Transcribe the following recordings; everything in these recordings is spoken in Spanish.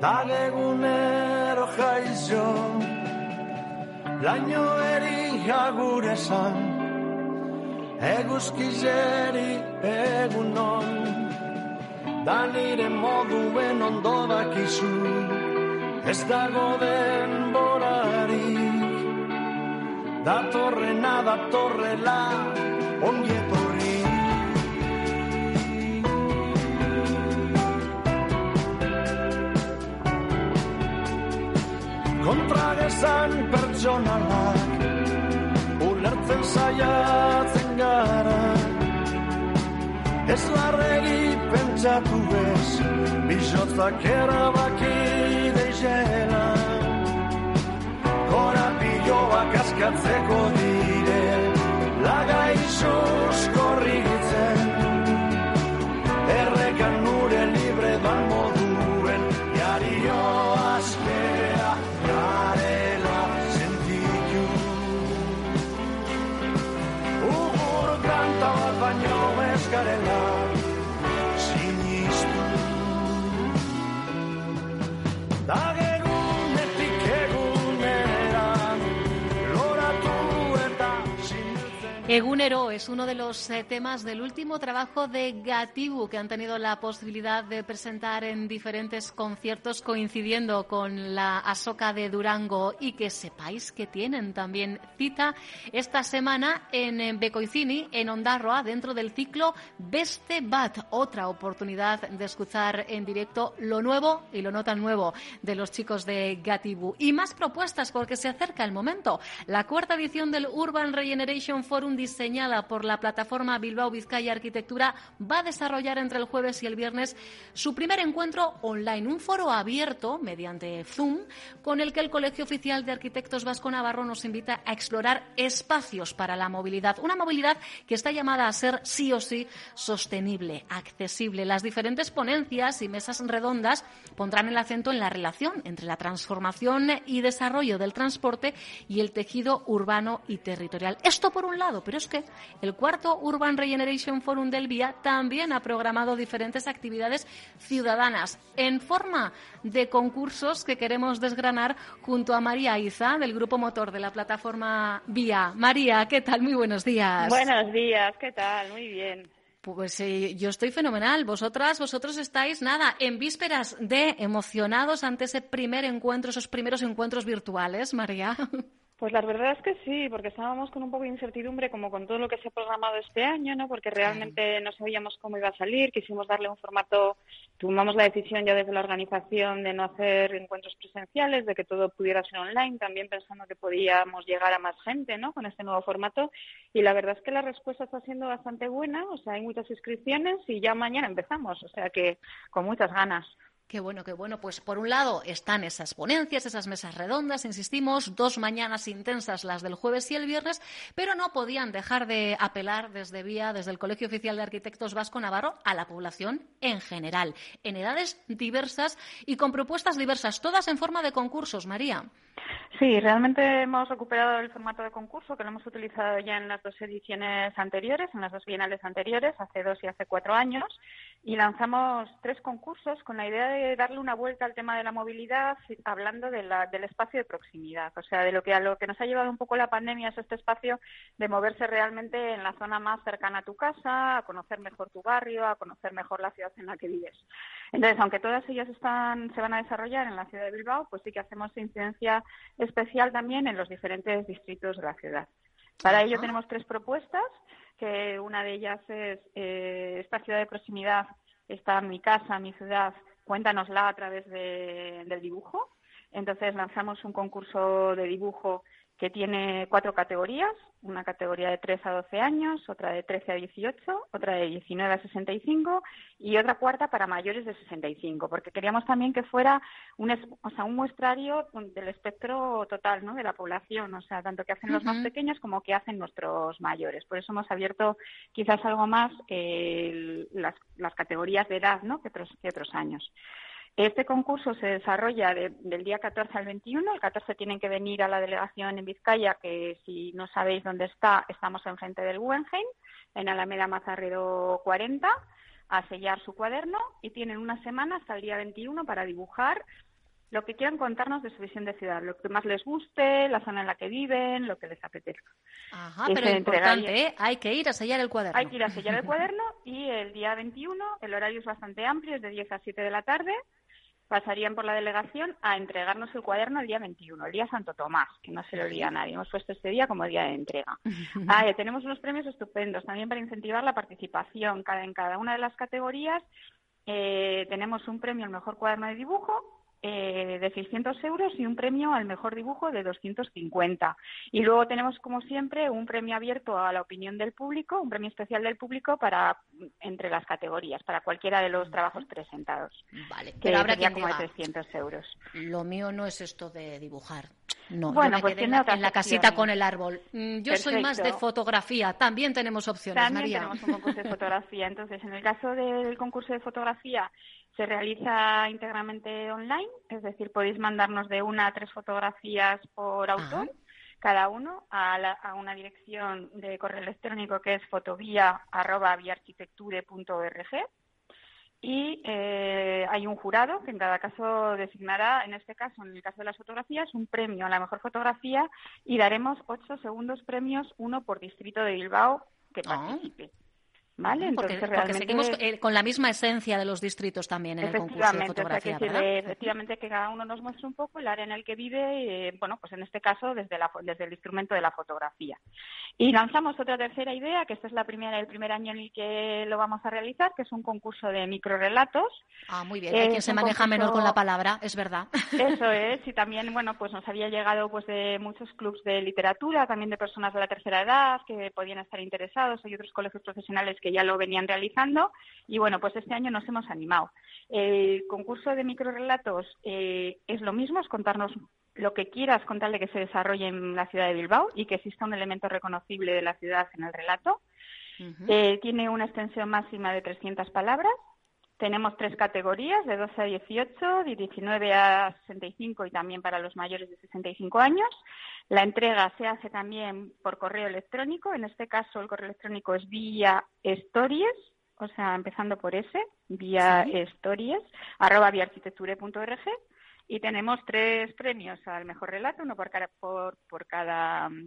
dag egunero jaizo, laino eri agure zan, eguzkizeri egunon, da nire moduen ondo dakizu, ez dago den borarik, datorrena datorrela ongi Kontragesan pertsonalak ulertzen saiatzen gara. Ez larregi pentsatu bez, bizotzak erabaki deixela Korapioak askatzeko dire, lagaixoz korritzen Egunero es uno de los eh, temas del último trabajo de Gatibu que han tenido la posibilidad de presentar en diferentes conciertos coincidiendo con la Asoca de Durango y que sepáis que tienen también cita esta semana en Becoicini, en Ondarroa, dentro del ciclo Beste Bat, otra oportunidad de escuchar en directo lo nuevo y lo no tan nuevo de los chicos de Gatibu. Y más propuestas porque se acerca el momento. La cuarta edición del Urban Regeneration Forum diseñada por la plataforma Bilbao Vizcaya Arquitectura va a desarrollar entre el jueves y el viernes su primer encuentro online, un foro abierto mediante Zoom con el que el Colegio Oficial de Arquitectos Vasco Navarro nos invita a explorar espacios para la movilidad, una movilidad que está llamada a ser sí o sí sostenible, accesible. Las diferentes ponencias y mesas redondas pondrán el acento en la relación entre la transformación y desarrollo del transporte y el tejido urbano y territorial. Esto por un lado, pero es que el cuarto Urban Regeneration Forum del VIA también ha programado diferentes actividades ciudadanas en forma de concursos que queremos desgranar junto a María Iza del grupo motor de la plataforma VIA. María, ¿qué tal? Muy buenos días. Buenos días, ¿qué tal? Muy bien. Pues eh, yo estoy fenomenal. Vosotras, vosotros estáis, nada, en vísperas de emocionados ante ese primer encuentro, esos primeros encuentros virtuales, María. Pues la verdad es que sí, porque estábamos con un poco de incertidumbre como con todo lo que se ha programado este año, ¿no? Porque realmente no sabíamos cómo iba a salir, quisimos darle un formato, tomamos la decisión ya desde la organización de no hacer encuentros presenciales, de que todo pudiera ser online, también pensando que podíamos llegar a más gente, ¿no? Con este nuevo formato y la verdad es que la respuesta está siendo bastante buena, o sea, hay muchas inscripciones y ya mañana empezamos, o sea que con muchas ganas. Qué bueno, qué bueno. Pues por un lado están esas ponencias, esas mesas redondas, insistimos, dos mañanas intensas, las del jueves y el viernes, pero no podían dejar de apelar desde vía, desde el Colegio Oficial de Arquitectos Vasco Navarro, a la población en general, en edades diversas y con propuestas diversas, todas en forma de concursos, María. Sí, realmente hemos recuperado el formato de concurso que lo hemos utilizado ya en las dos ediciones anteriores, en las dos bienales anteriores, hace dos y hace cuatro años, y lanzamos tres concursos con la idea de darle una vuelta al tema de la movilidad, hablando de la, del espacio de proximidad, o sea, de lo que a lo que nos ha llevado un poco la pandemia es este espacio de moverse realmente en la zona más cercana a tu casa, a conocer mejor tu barrio, a conocer mejor la ciudad en la que vives. Entonces, aunque todas ellas están, se van a desarrollar en la ciudad de Bilbao, pues sí que hacemos incidencia especial también en los diferentes distritos de la ciudad. Para ello tenemos tres propuestas, que una de ellas es eh, esta ciudad de proximidad, está mi casa, mi ciudad, cuéntanosla a través de, del dibujo. Entonces lanzamos un concurso de dibujo que tiene cuatro categorías, una categoría de 3 a 12 años, otra de 13 a 18, otra de 19 a 65 y otra cuarta para mayores de 65, porque queríamos también que fuera un, o sea, un muestrario del espectro total ¿no? de la población, o sea, tanto que hacen los más pequeños como que hacen nuestros mayores. Por eso hemos abierto quizás algo más eh, las, las categorías de edad ¿no? que, otros, que otros años. Este concurso se desarrolla de, del día 14 al 21. El 14 tienen que venir a la delegación en Vizcaya, que si no sabéis dónde está, estamos enfrente del Guggenheim, en Alameda Mazarredo 40. a sellar su cuaderno y tienen una semana hasta el día 21 para dibujar lo que quieran contarnos de su visión de ciudad, lo que más les guste, la zona en la que viven, lo que les apetezca. Ajá, pero es importante, ¿eh? hay que ir a sellar el cuaderno. Hay que ir a sellar el cuaderno y el día 21, el horario es bastante amplio, es de 10 a 7 de la tarde, pasarían por la delegación a entregarnos el cuaderno el día 21, el día Santo Tomás, que no se lo olvida a nadie. Hemos puesto este día como día de entrega. Ah, tenemos unos premios estupendos también para incentivar la participación en cada una de las categorías. Eh, tenemos un premio al mejor cuaderno de dibujo, eh, de 600 euros y un premio al mejor dibujo de 250. Y luego tenemos, como siempre, un premio abierto a la opinión del público, un premio especial del público para entre las categorías, para cualquiera de los trabajos presentados. Vale, que habrá quien como 300 euros. Lo mío no es esto de dibujar. No, bueno, pues en, la, casita con el árbol. Mm, yo soy más de fotografía. También tenemos opciones, También tenemos un concurso de fotografía. Entonces, en el caso del concurso de fotografía, se realiza íntegramente online, es decir, podéis mandarnos de una a tres fotografías por autor, cada uno, a, una dirección de correo electrónico que es fotovía.viarquitecture.org y eh, hay un jurado que en cada caso designará, en este caso, en el caso de las fotografías, un premio a la mejor fotografía y daremos ocho segundos premios, uno por distrito de Bilbao que ah. participe. ¿Vale? Entonces, porque, seguimos eh, con la misma esencia de los distritos también en el concurso de fotografía, o sea, que efectivamente que cada uno nos muestre un poco el área en el que vive, eh, bueno, pues en este caso desde, la, desde el instrumento de la fotografía. Y lanzamos otra tercera idea, que esta es la primera, el primer año en el que lo vamos a realizar, que es un concurso de microrelatos. Ah, muy bien, hay quien se maneja menor con la palabra, es verdad. Eso es, y también, bueno, pues nos había llegado pues de muchos clubs de literatura, también de personas de la tercera edad que podían estar interesados, hay otros colegios profesionales que ya lo venían realizando y bueno, pues este año nos hemos animado. El concurso de microrelatos eh, es lo mismo, es contarnos lo que quieras contarle que se desarrolle en la ciudad de Bilbao y que exista un elemento reconocible de la ciudad en el relato. Eh, tiene una extensión máxima de 300 palabras. Tenemos tres categorías, de 12 a 18, de 19 a 65 y también para los mayores de 65 años. La entrega se hace también por correo electrónico. En este caso, el correo electrónico es vía stories, o sea, empezando por ese, vía stories, arroba viaarquitecture.org. Y tenemos tres premios al mejor relato, uno por por,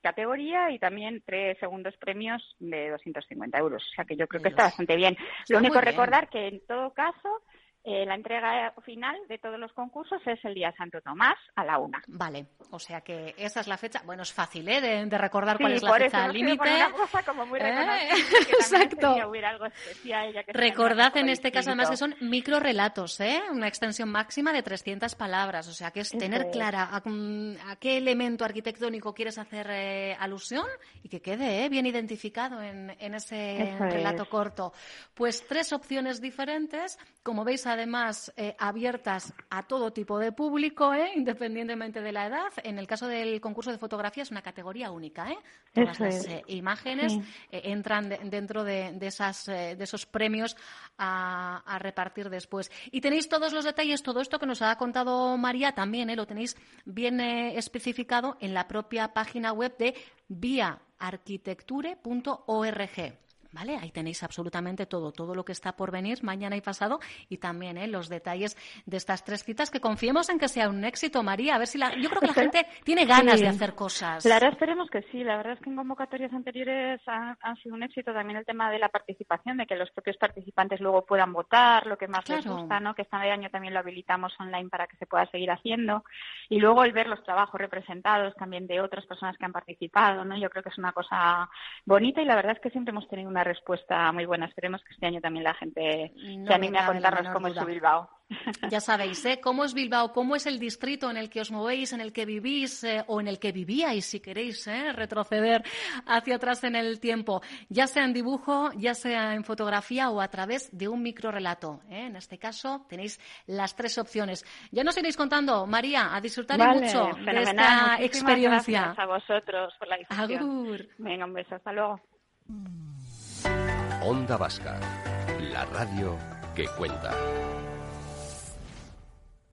categoría y también tres segundos premios de 250 euros. O sea que yo creo que está bastante bien. Lo único recordar que en todo caso eh, la entrega final de todos los concursos es el día Santo Tomás a la una. Vale, o sea que esa es la fecha. Bueno, es fácil ¿eh? de, recordar cuál es la fecha límite. ¿Eh? Exacto. Recordad en este caso además que son microrelatos, ¿eh? una extensión máxima de 300 palabras. O sea que es tener clara a, qué elemento arquitectónico quieres hacer eh, alusión y que quede bien identificado en, ese relato corto. Pues tres opciones diferentes. Como veis, además eh, abiertas a todo tipo de público, ¿eh? independientemente de la edad. En el caso del concurso de fotografía es una categoría única. ¿eh? Todas las imágenes entran dentro de, esas, de esos premios a, repartir después. Y tenéis todos los detalles, todo esto que nos ha contado María también, lo tenéis bien especificado en la propia página web de viaarquitecture.org. ¿vale? Ahí tenéis absolutamente todo, todo lo que está por venir mañana y pasado y también ¿eh? los detalles de estas tres citas que confiemos en que sea un éxito, María. A ver si la, yo creo que la gente tiene ganas de hacer cosas. La verdad esperemos que sí. La verdad es que en convocatorias anteriores han, sido un éxito también el tema de la participación, de que los propios participantes luego puedan votar lo que más les gusta, ¿no? Que este año también lo habilitamos online para que se pueda seguir haciendo y luego el ver los trabajos representados también de otras personas que han participado, ¿no? Yo creo que es una cosa bonita y la verdad es que siempre hemos tenido una respuesta muy buena. Esperemos que este año también la gente se anime a contarnos cómo es su Bilbao. Ya sabéis, ¿eh? ¿Cómo es Bilbao? ¿Cómo es el distrito en el que os movéis, en el que vivís eh, o en el que vivíais, si queréis, ¿eh? retroceder hacia atrás en el tiempo? Ya sea en dibujo, ya sea en fotografía o a través de un microrelato. ¿eh? En este caso tenéis las tres opciones. Ya nos iréis contando, María, a disfrutar mucho de esta experiencia. Gracias a vosotros por la Agur. Venga, un beso. Hasta luego. Onda Vasca, la radio que cuenta.